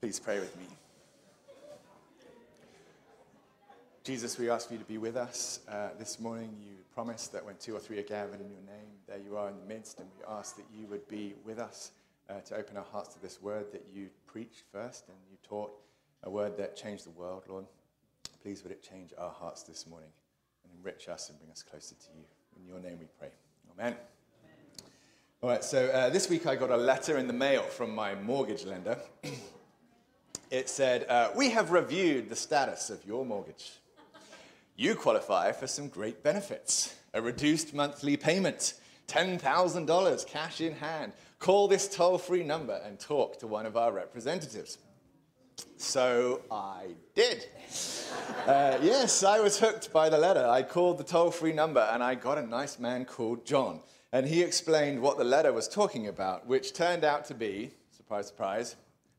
Please pray with me. Jesus, we ask you to be with us uh, this morning. You promised that when two or three are gathered in your name, there you are in the midst, and we ask that you would be with us uh, to open our hearts to this word that you preached first and you taught, a word that changed the world, Lord. Please would it change our hearts this morning and enrich us and bring us closer to you. In your name we pray. Amen. All right, so uh, this week I got a letter in the mail from my mortgage lender. it said, uh, We have reviewed the status of your mortgage. You qualify for some great benefits a reduced monthly payment, $10,000 cash in hand. Call this toll free number and talk to one of our representatives. So I did. Uh, yes, I was hooked by the letter. I called the toll free number and I got a nice man called John. And he explained what the letter was talking about, which turned out to be, surprise, surprise,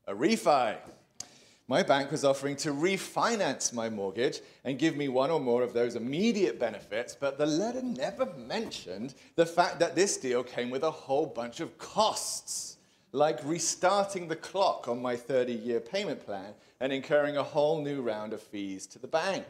a refi my bank was offering to refinance my mortgage and give me one or more of those immediate benefits, but the letter never mentioned the fact that this deal came with a whole bunch of costs, like restarting the clock on my 30 year payment plan and incurring a whole new round of fees to the bank.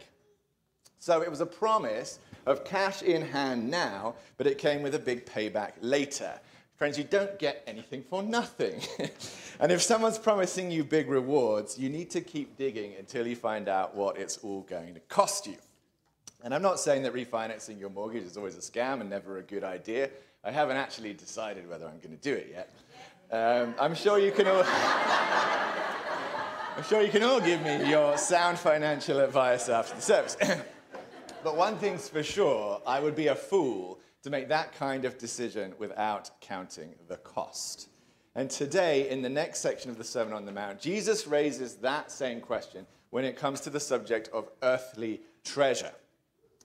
So it was a promise of cash in hand now, but it came with a big payback later. Friends, you don't get anything for nothing. and if someone's promising you big rewards, you need to keep digging until you find out what it's all going to cost you. And I'm not saying that refinancing your mortgage is always a scam and never a good idea. I haven't actually decided whether I'm going to do it yet. Um, I'm sure you can all. I'm sure you can all give me your sound financial advice after the service. but one thing's for sure, I would be a fool to make that kind of decision without counting the cost. And today, in the next section of the Sermon on the Mount, Jesus raises that same question when it comes to the subject of earthly treasure.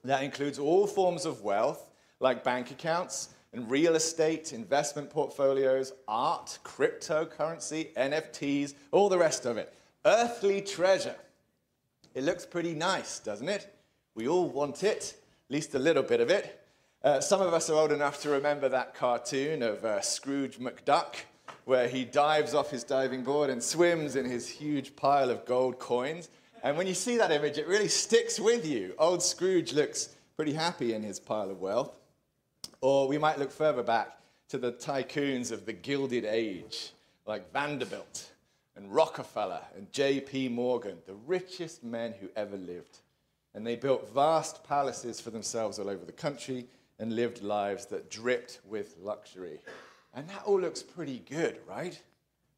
That includes all forms of wealth, like bank accounts and real estate, investment portfolios, art, cryptocurrency, NFTs, all the rest of it. Earthly treasure. It looks pretty nice, doesn't it? We all want it, at least a little bit of it. Uh, some of us are old enough to remember that cartoon of uh, Scrooge McDuck, where he dives off his diving board and swims in his huge pile of gold coins. And when you see that image, it really sticks with you. Old Scrooge looks pretty happy in his pile of wealth. Or we might look further back to the tycoons of the Gilded Age, like Vanderbilt and Rockefeller and J.P. Morgan, the richest men who ever lived. And they built vast palaces for themselves all over the country and lived lives that dripped with luxury. And that all looks pretty good, right?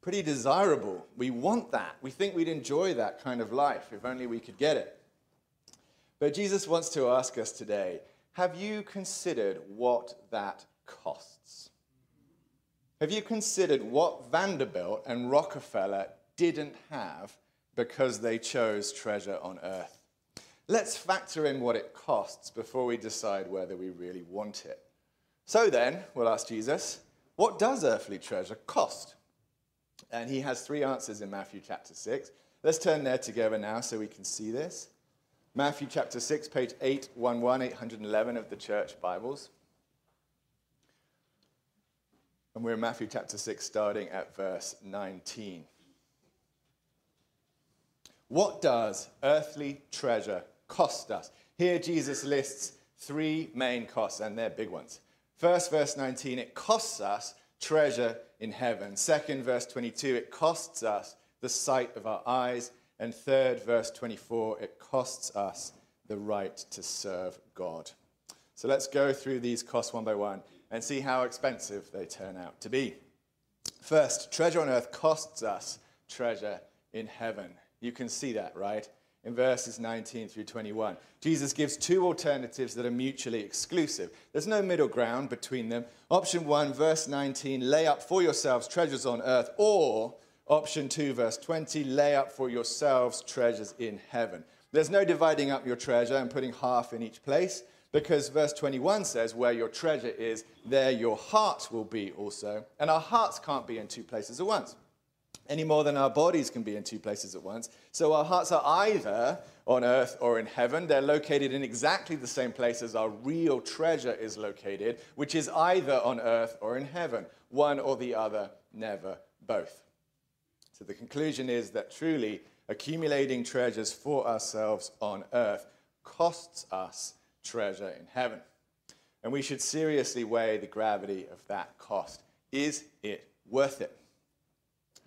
Pretty desirable. We want that. We think we'd enjoy that kind of life if only we could get it. But Jesus wants to ask us today have you considered what that costs? Have you considered what Vanderbilt and Rockefeller didn't have because they chose treasure on earth? Let's factor in what it costs before we decide whether we really want it. So then, we'll ask Jesus, what does earthly treasure cost? And he has three answers in Matthew chapter 6. Let's turn there together now so we can see this. Matthew chapter 6, page 811, 811 of the church Bibles. And we're in Matthew chapter 6, starting at verse 19. What does earthly treasure cost us. Here, Jesus lists three main costs, and they're big ones. First, verse 19, it costs us treasure in heaven. Second, verse 22, it costs us the sight of our eyes. And third, verse 24, it costs us the right to serve God. So let's go through these costs one by one and see how expensive they turn out to be. First, treasure on earth costs us treasure in heaven. You can see that, right? In verses 19 through 21. Jesus gives two alternatives that are mutually exclusive. There's no middle ground between them. Option 1, verse 19, lay up for yourselves treasures on earth, or option 2, verse 20, lay up for yourselves treasures in heaven. There's no dividing up your treasure and putting half in each place because verse 21 says, Where your treasure is, there your heart will be also. And our hearts can't be in two places at once any more than our bodies can be in two places at once. So our hearts are either on earth or in heaven. They're located in exactly the same place as our real treasure is located, which is either on earth or in heaven. One or the other, never both. So the conclusion is that truly accumulating treasures for ourselves on earth costs us treasure in heaven. And we should seriously weigh the gravity of that cost. Is it worth it?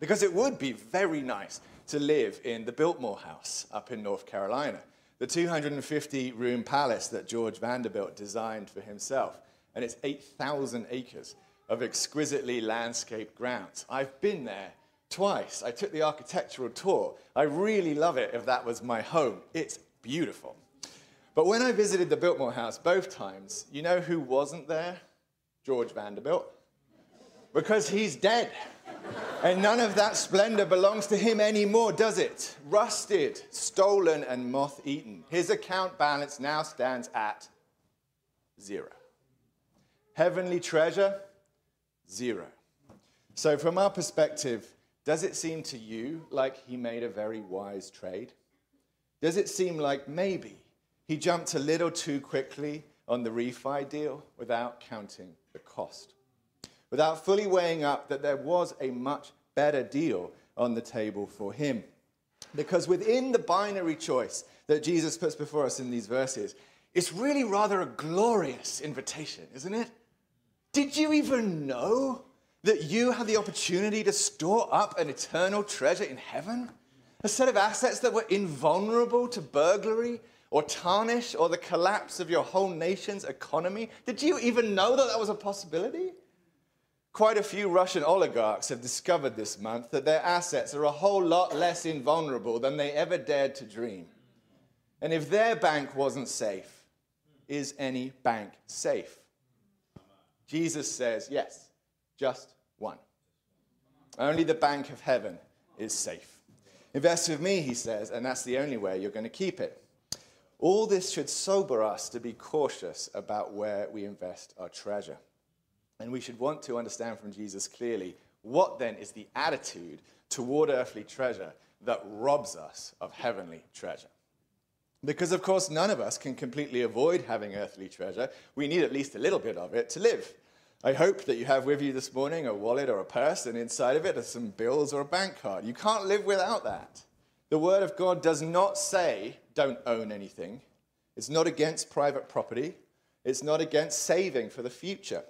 Because it would be very nice to live in the Biltmore House up in North Carolina, the 250 room palace that George Vanderbilt designed for himself. And it's 8,000 acres of exquisitely landscaped grounds. I've been there twice. I took the architectural tour. I really love it if that was my home. It's beautiful. But when I visited the Biltmore House both times, you know who wasn't there? George Vanderbilt. Because he's dead. And none of that splendor belongs to him anymore, does it? Rusted, stolen, and moth eaten. His account balance now stands at zero. Heavenly treasure, zero. So, from our perspective, does it seem to you like he made a very wise trade? Does it seem like maybe he jumped a little too quickly on the refi deal without counting the cost? Without fully weighing up that there was a much better deal on the table for him? Because within the binary choice that Jesus puts before us in these verses, it's really rather a glorious invitation, isn't it? Did you even know that you have the opportunity to store up an eternal treasure in heaven? A set of assets that were invulnerable to burglary or tarnish or the collapse of your whole nation's economy? Did you even know that that was a possibility? Quite a few Russian oligarchs have discovered this month that their assets are a whole lot less invulnerable than they ever dared to dream. And if their bank wasn't safe, is any bank safe? Jesus says, yes, just one. Only the bank of heaven is safe. Invest with me, he says, and that's the only way you're going to keep it. All this should sober us to be cautious about where we invest our treasure. And we should want to understand from Jesus clearly what then is the attitude toward earthly treasure that robs us of heavenly treasure. Because, of course, none of us can completely avoid having earthly treasure. We need at least a little bit of it to live. I hope that you have with you this morning a wallet or a purse, and inside of it are some bills or a bank card. You can't live without that. The Word of God does not say don't own anything, it's not against private property, it's not against saving for the future.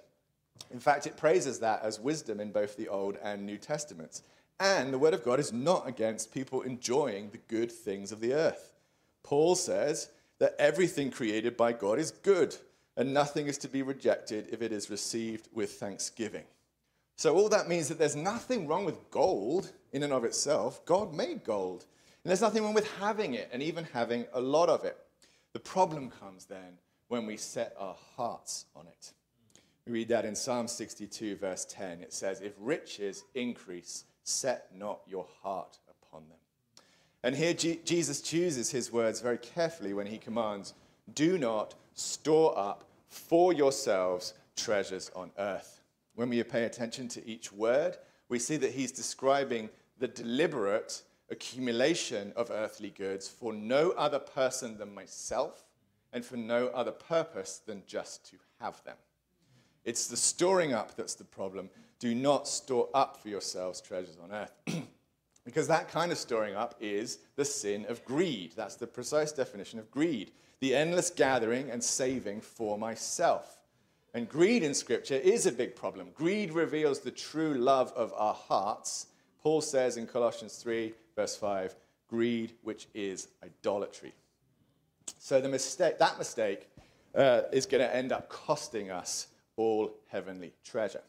In fact, it praises that as wisdom in both the Old and New Testaments. And the Word of God is not against people enjoying the good things of the earth. Paul says that everything created by God is good, and nothing is to be rejected if it is received with thanksgiving. So, all that means that there's nothing wrong with gold in and of itself. God made gold. And there's nothing wrong with having it and even having a lot of it. The problem comes then when we set our hearts on it. We read that in Psalm 62, verse 10. It says, If riches increase, set not your heart upon them. And here G- Jesus chooses his words very carefully when he commands, Do not store up for yourselves treasures on earth. When we pay attention to each word, we see that he's describing the deliberate accumulation of earthly goods for no other person than myself and for no other purpose than just to have them. It's the storing up that's the problem. Do not store up for yourselves treasures on earth. because that kind of storing up is the sin of greed. That's the precise definition of greed the endless gathering and saving for myself. And greed in Scripture is a big problem. Greed reveals the true love of our hearts. Paul says in Colossians 3, verse 5, greed, which is idolatry. So the mistake, that mistake uh, is going to end up costing us all heavenly treasure.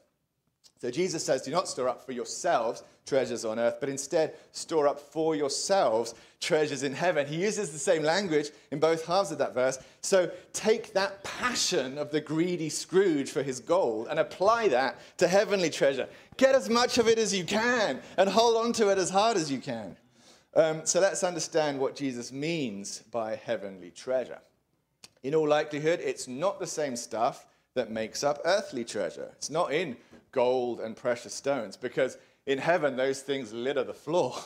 So Jesus says, Do not store up for yourselves treasures on earth, but instead store up for yourselves treasures in heaven. He uses the same language in both halves of that verse. So take that passion of the greedy Scrooge for his gold and apply that to heavenly treasure. Get as much of it as you can and hold on to it as hard as you can. Um, so let's understand what Jesus means by heavenly treasure. In all likelihood, it's not the same stuff that makes up earthly treasure. It's not in gold and precious stones because in heaven those things litter the floor.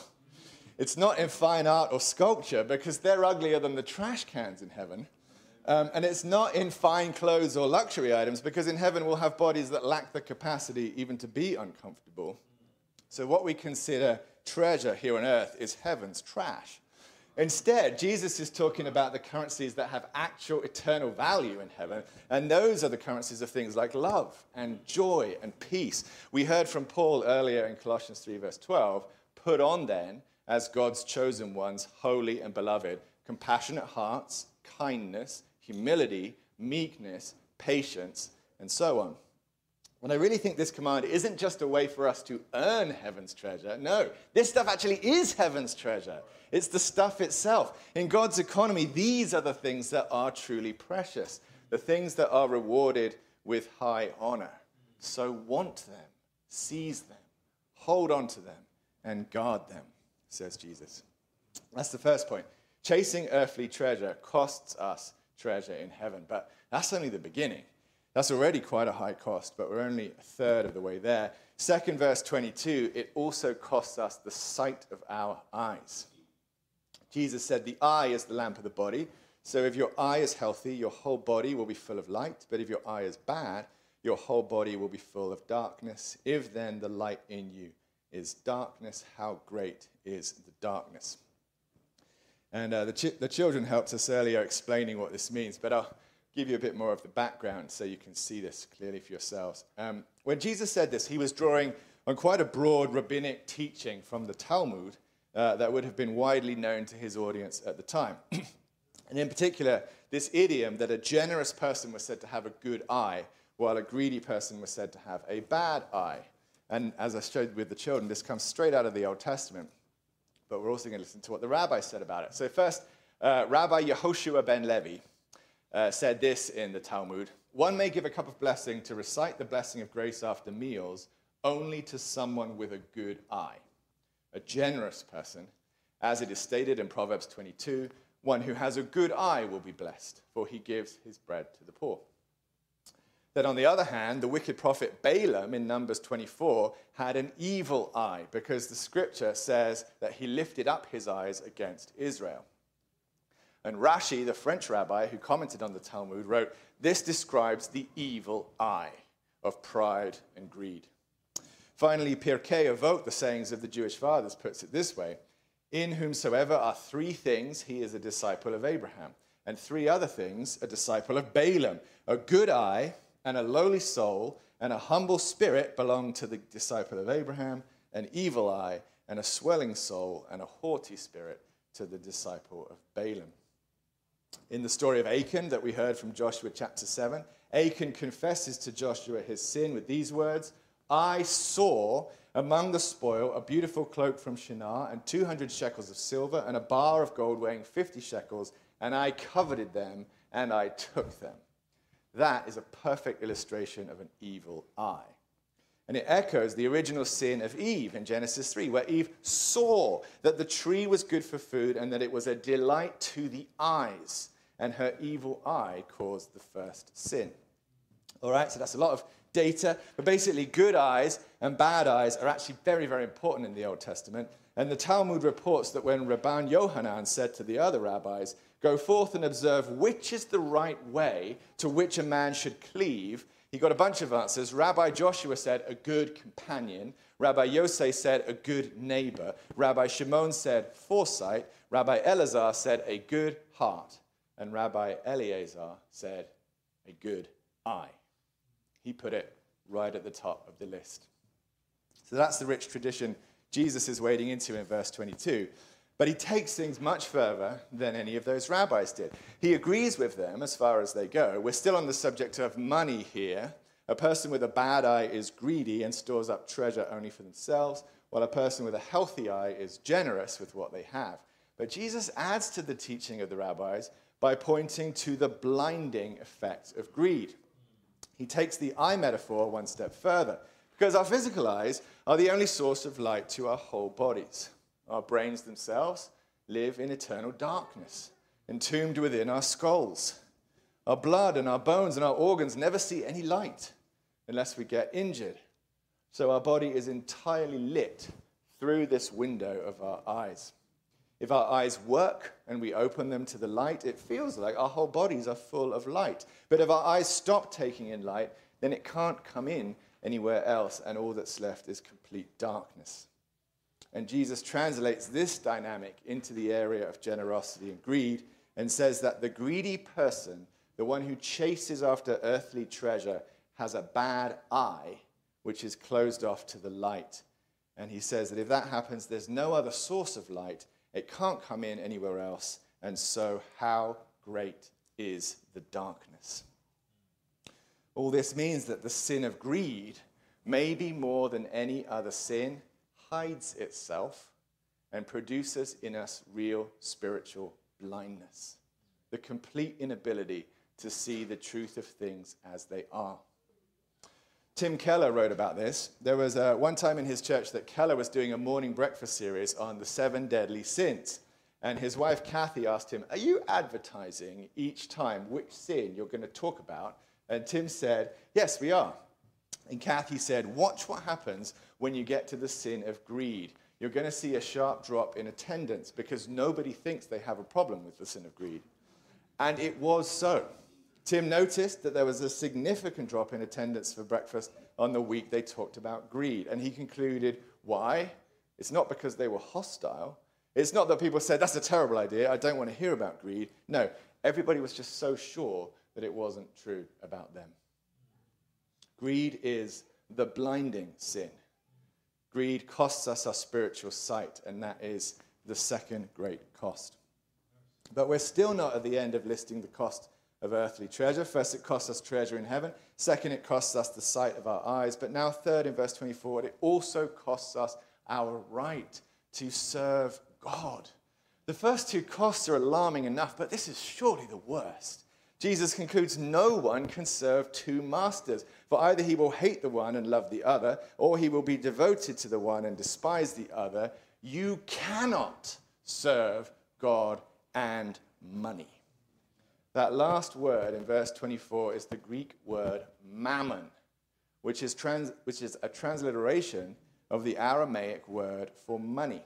It's not in fine art or sculpture because they're uglier than the trash cans in heaven. Um, and it's not in fine clothes or luxury items because in heaven we'll have bodies that lack the capacity even to be uncomfortable. So, what we consider treasure here on earth is heaven's trash. Instead, Jesus is talking about the currencies that have actual eternal value in heaven, and those are the currencies of things like love and joy and peace. We heard from Paul earlier in Colossians 3, verse 12 put on then, as God's chosen ones, holy and beloved, compassionate hearts, kindness, humility, meekness, patience, and so on. And I really think this command isn't just a way for us to earn heaven's treasure. No, this stuff actually is heaven's treasure. It's the stuff itself. In God's economy, these are the things that are truly precious, the things that are rewarded with high honor. So want them, seize them, hold on to them, and guard them, says Jesus. That's the first point. Chasing earthly treasure costs us treasure in heaven, but that's only the beginning. That's already quite a high cost, but we're only a third of the way there. Second verse 22, it also costs us the sight of our eyes. Jesus said, The eye is the lamp of the body. So if your eye is healthy, your whole body will be full of light. But if your eye is bad, your whole body will be full of darkness. If then the light in you is darkness, how great is the darkness? And uh, the, the children helped us earlier explaining what this means, but I'll give you a bit more of the background so you can see this clearly for yourselves. Um, when Jesus said this, he was drawing on quite a broad rabbinic teaching from the Talmud uh, that would have been widely known to his audience at the time. and in particular, this idiom that a generous person was said to have a good eye, while a greedy person was said to have a bad eye. And as I showed with the children, this comes straight out of the Old Testament. But we're also going to listen to what the rabbi said about it. So, first, uh, Rabbi Yehoshua ben Levi uh, said this in the Talmud One may give a cup of blessing to recite the blessing of grace after meals only to someone with a good eye, a generous person, as it is stated in Proverbs 22 one who has a good eye will be blessed, for he gives his bread to the poor. Then, on the other hand, the wicked prophet Balaam in Numbers 24 had an evil eye because the scripture says that he lifted up his eyes against Israel. And Rashi, the French rabbi who commented on the Talmud, wrote, This describes the evil eye of pride and greed. Finally, Pirkei Avot, the sayings of the Jewish fathers, puts it this way In whomsoever are three things, he is a disciple of Abraham, and three other things, a disciple of Balaam. A good eye and a lowly soul and a humble spirit belong to the disciple of Abraham, an evil eye and a swelling soul and a haughty spirit to the disciple of Balaam. In the story of Achan that we heard from Joshua chapter 7, Achan confesses to Joshua his sin with these words I saw among the spoil a beautiful cloak from Shinar and 200 shekels of silver and a bar of gold weighing 50 shekels, and I coveted them and I took them. That is a perfect illustration of an evil eye. And it echoes the original sin of Eve in Genesis 3, where Eve saw that the tree was good for food and that it was a delight to the eyes, and her evil eye caused the first sin. All right, so that's a lot of data, but basically, good eyes and bad eyes are actually very, very important in the Old Testament. And the Talmud reports that when Rabban Yohanan said to the other rabbis, Go forth and observe which is the right way to which a man should cleave, he got a bunch of answers. Rabbi Joshua said, a good companion. Rabbi Yosei said, a good neighbor. Rabbi Shimon said, foresight. Rabbi Elazar said, a good heart. And Rabbi Eleazar said, a good eye. He put it right at the top of the list. So that's the rich tradition Jesus is wading into in verse 22. But he takes things much further than any of those rabbis did. He agrees with them as far as they go. We're still on the subject of money here. A person with a bad eye is greedy and stores up treasure only for themselves, while a person with a healthy eye is generous with what they have. But Jesus adds to the teaching of the rabbis by pointing to the blinding effect of greed. He takes the eye metaphor one step further, because our physical eyes are the only source of light to our whole bodies. Our brains themselves live in eternal darkness, entombed within our skulls. Our blood and our bones and our organs never see any light unless we get injured. So our body is entirely lit through this window of our eyes. If our eyes work and we open them to the light, it feels like our whole bodies are full of light. But if our eyes stop taking in light, then it can't come in anywhere else, and all that's left is complete darkness. And Jesus translates this dynamic into the area of generosity and greed and says that the greedy person, the one who chases after earthly treasure, has a bad eye which is closed off to the light. And he says that if that happens, there's no other source of light. It can't come in anywhere else. And so, how great is the darkness? All this means that the sin of greed, may be more than any other sin, hides itself and produces in us real spiritual blindness, the complete inability to see the truth of things as they are. Tim Keller wrote about this. There was uh, one time in his church that Keller was doing a morning breakfast series on the seven deadly sins. And his wife Kathy asked him, Are you advertising each time which sin you're going to talk about? And Tim said, Yes, we are. And Kathy said, Watch what happens when you get to the sin of greed. You're going to see a sharp drop in attendance because nobody thinks they have a problem with the sin of greed. And it was so. Tim noticed that there was a significant drop in attendance for breakfast on the week they talked about greed. And he concluded, Why? It's not because they were hostile. It's not that people said, That's a terrible idea. I don't want to hear about greed. No, everybody was just so sure that it wasn't true about them. Greed is the blinding sin. Greed costs us our spiritual sight, and that is the second great cost. But we're still not at the end of listing the cost of earthly treasure. First, it costs us treasure in heaven. Second, it costs us the sight of our eyes. But now, third, in verse 24, it also costs us our right to serve God. The first two costs are alarming enough, but this is surely the worst. Jesus concludes no one can serve two masters, for either he will hate the one and love the other, or he will be devoted to the one and despise the other. You cannot serve God and money. That last word in verse 24 is the Greek word mammon, which is, trans, which is a transliteration of the Aramaic word for money.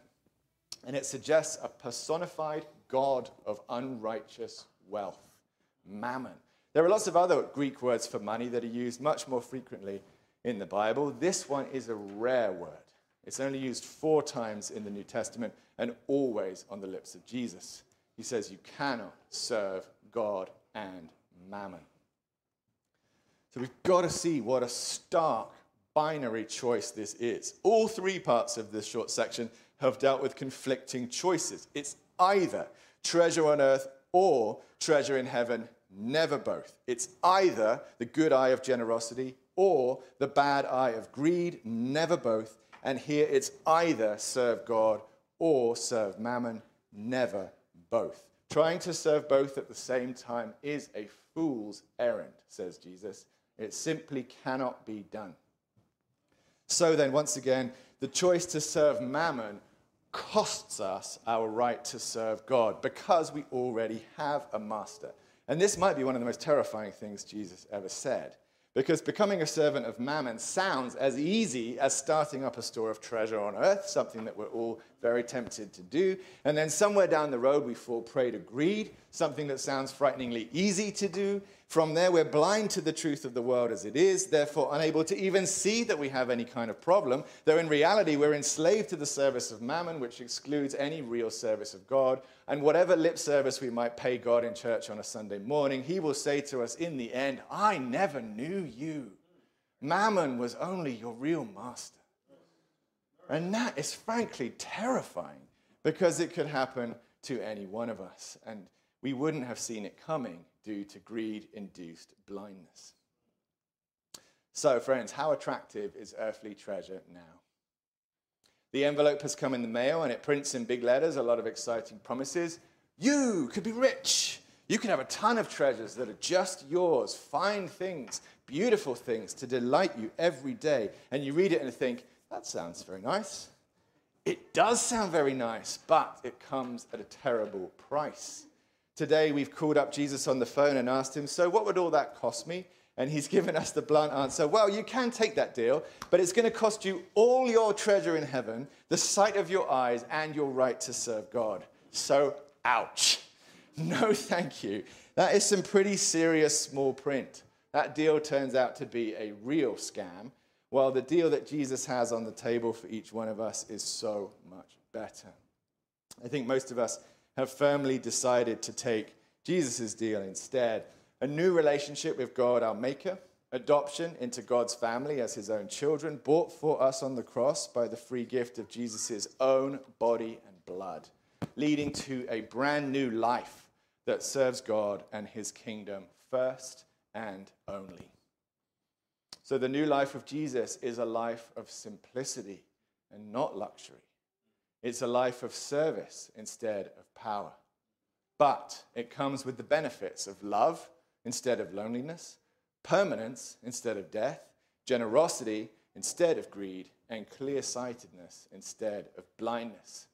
And it suggests a personified God of unrighteous wealth mammon. There are lots of other Greek words for money that are used much more frequently in the Bible. This one is a rare word. It's only used four times in the New Testament and always on the lips of Jesus. He says, You cannot serve God and mammon. So we've got to see what a stark binary choice this is. All three parts of this short section have dealt with conflicting choices. It's either treasure on earth or treasure in heaven, never both. It's either the good eye of generosity or the bad eye of greed, never both. And here it's either serve God or serve mammon, never both. Trying to serve both at the same time is a fool's errand, says Jesus. It simply cannot be done. So then, once again, the choice to serve mammon costs us our right to serve God because we already have a master. And this might be one of the most terrifying things Jesus ever said. Because becoming a servant of mammon sounds as easy as starting up a store of treasure on earth, something that we're all very tempted to do. And then somewhere down the road, we fall prey to greed, something that sounds frighteningly easy to do. From there, we're blind to the truth of the world as it is, therefore unable to even see that we have any kind of problem, though in reality, we're enslaved to the service of mammon, which excludes any real service of God. And whatever lip service we might pay God in church on a Sunday morning, He will say to us in the end, I never knew you. Mammon was only your real master. And that is frankly terrifying because it could happen to any one of us. And we wouldn't have seen it coming due to greed induced blindness. So, friends, how attractive is earthly treasure now? The envelope has come in the mail and it prints in big letters a lot of exciting promises. You could be rich. You could have a ton of treasures that are just yours, fine things, beautiful things to delight you every day. And you read it and think, that sounds very nice. It does sound very nice, but it comes at a terrible price. Today, we've called up Jesus on the phone and asked him, So, what would all that cost me? And he's given us the blunt answer Well, you can take that deal, but it's going to cost you all your treasure in heaven, the sight of your eyes, and your right to serve God. So, ouch. No, thank you. That is some pretty serious small print. That deal turns out to be a real scam. While the deal that Jesus has on the table for each one of us is so much better. I think most of us have firmly decided to take Jesus' deal instead a new relationship with God, our Maker, adoption into God's family as his own children, bought for us on the cross by the free gift of Jesus' own body and blood, leading to a brand new life that serves God and his kingdom first and only. So, the new life of Jesus is a life of simplicity and not luxury. It's a life of service instead of power. But it comes with the benefits of love instead of loneliness, permanence instead of death, generosity instead of greed, and clear sightedness instead of blindness.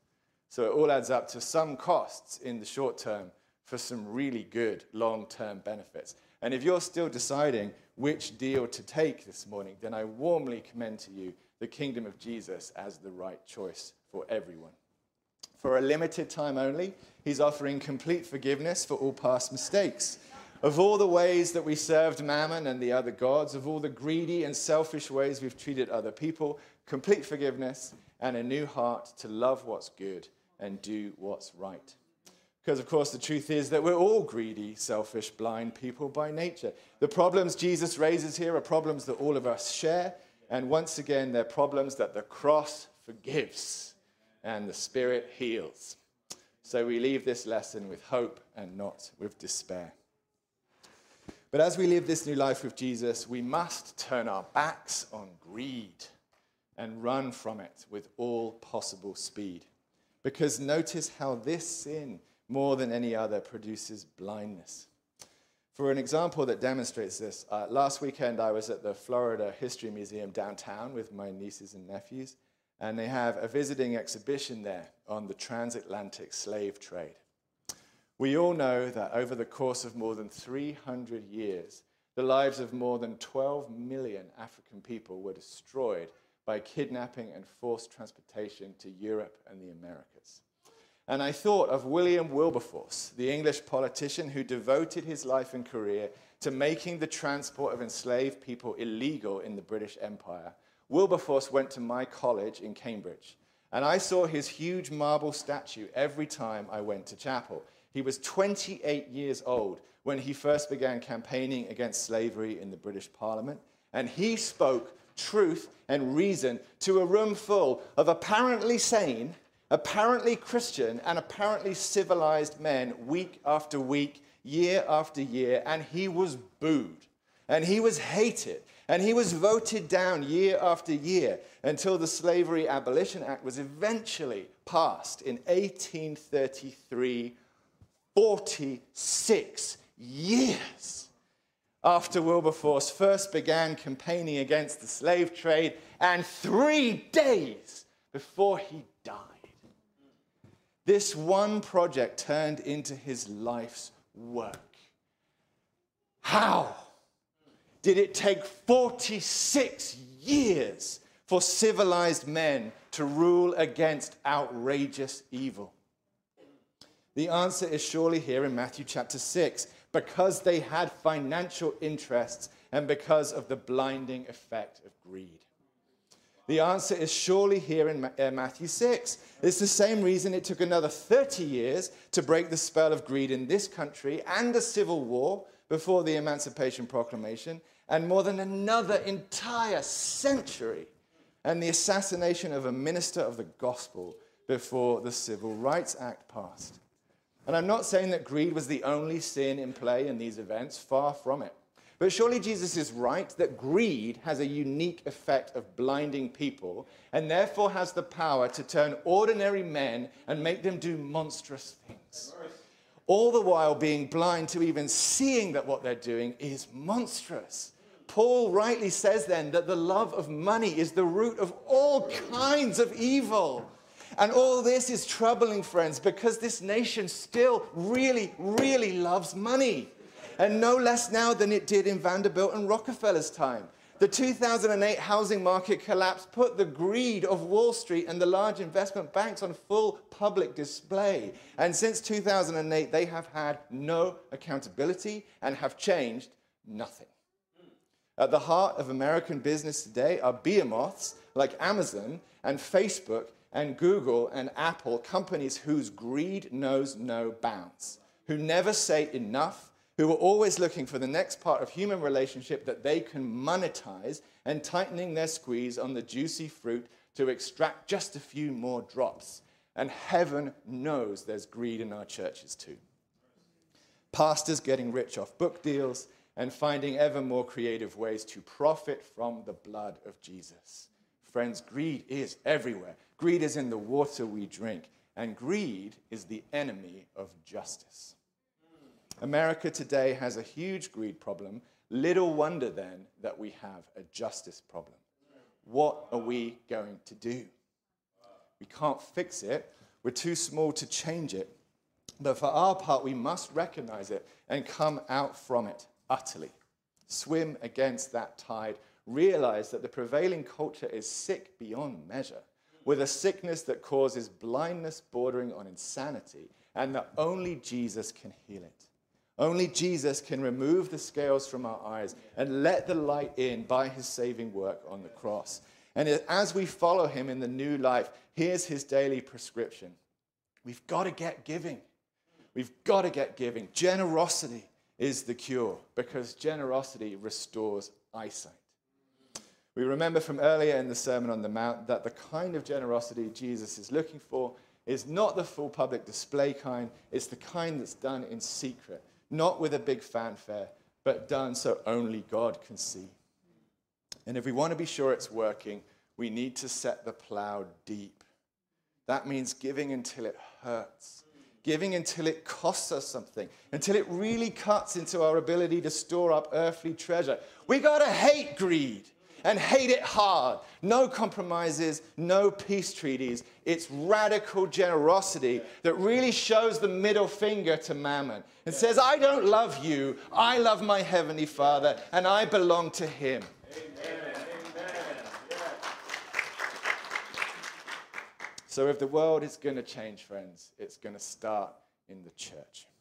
So it all adds up to some costs in the short term for some really good long term benefits. And if you're still deciding which deal to take this morning, then I warmly commend to you the kingdom of Jesus as the right choice for everyone. For a limited time only, he's offering complete forgiveness for all past mistakes. Of all the ways that we served Mammon and the other gods, of all the greedy and selfish ways we've treated other people, complete forgiveness and a new heart to love what's good and do what's right. Because, of course, the truth is that we're all greedy, selfish, blind people by nature. The problems Jesus raises here are problems that all of us share. And once again, they're problems that the cross forgives and the Spirit heals. So we leave this lesson with hope and not with despair. But as we live this new life with Jesus, we must turn our backs on greed and run from it with all possible speed. Because notice how this sin more than any other, produces blindness. For an example that demonstrates this, uh, last weekend I was at the Florida History Museum downtown with my nieces and nephews, and they have a visiting exhibition there on the transatlantic slave trade. We all know that over the course of more than 300 years, the lives of more than 12 million African people were destroyed by kidnapping and forced transportation to Europe and the Americas. And I thought of William Wilberforce, the English politician who devoted his life and career to making the transport of enslaved people illegal in the British Empire. Wilberforce went to my college in Cambridge, and I saw his huge marble statue every time I went to chapel. He was 28 years old when he first began campaigning against slavery in the British Parliament, and he spoke truth and reason to a room full of apparently sane apparently Christian and apparently civilized men week after week, year after year, and he was booed and he was hated and he was voted down year after year until the Slavery Abolition Act was eventually passed in 1833, 46 years after Wilberforce first began campaigning against the slave trade and three days before he died. This one project turned into his life's work. How did it take 46 years for civilized men to rule against outrageous evil? The answer is surely here in Matthew chapter 6 because they had financial interests and because of the blinding effect of greed. The answer is surely here in uh, Matthew 6. It's the same reason it took another 30 years to break the spell of greed in this country and a civil war before the Emancipation Proclamation, and more than another entire century and the assassination of a minister of the gospel before the Civil Rights Act passed. And I'm not saying that greed was the only sin in play in these events, far from it. But surely Jesus is right that greed has a unique effect of blinding people and therefore has the power to turn ordinary men and make them do monstrous things. All the while being blind to even seeing that what they're doing is monstrous. Paul rightly says then that the love of money is the root of all kinds of evil. And all this is troubling, friends, because this nation still really, really loves money and no less now than it did in Vanderbilt and Rockefeller's time. The 2008 housing market collapse put the greed of Wall Street and the large investment banks on full public display. And since 2008, they have had no accountability and have changed nothing. At the heart of American business today are behemoths like Amazon and Facebook and Google and Apple, companies whose greed knows no bounds, who never say enough, who are always looking for the next part of human relationship that they can monetize and tightening their squeeze on the juicy fruit to extract just a few more drops. And heaven knows there's greed in our churches too. Pastors getting rich off book deals and finding ever more creative ways to profit from the blood of Jesus. Friends, greed is everywhere. Greed is in the water we drink, and greed is the enemy of justice. America today has a huge greed problem. Little wonder then that we have a justice problem. What are we going to do? We can't fix it, we're too small to change it. But for our part, we must recognize it and come out from it utterly. Swim against that tide. Realize that the prevailing culture is sick beyond measure, with a sickness that causes blindness bordering on insanity, and that only Jesus can heal it. Only Jesus can remove the scales from our eyes and let the light in by his saving work on the cross. And as we follow him in the new life, here's his daily prescription. We've got to get giving. We've got to get giving. Generosity is the cure because generosity restores eyesight. We remember from earlier in the Sermon on the Mount that the kind of generosity Jesus is looking for is not the full public display kind, it's the kind that's done in secret, not with a big fanfare, but done so only God can see. And if we want to be sure it's working, we need to set the plow deep. That means giving until it hurts giving until it costs us something, until it really cuts into our ability to store up earthly treasure. We got to hate greed and hate it hard. No compromises, no peace treaties. It's radical generosity that really shows the middle finger to mammon and says, I don't love you, I love my heavenly Father, and I belong to him. So, if the world is going to change, friends, it's going to start in the church. Amen.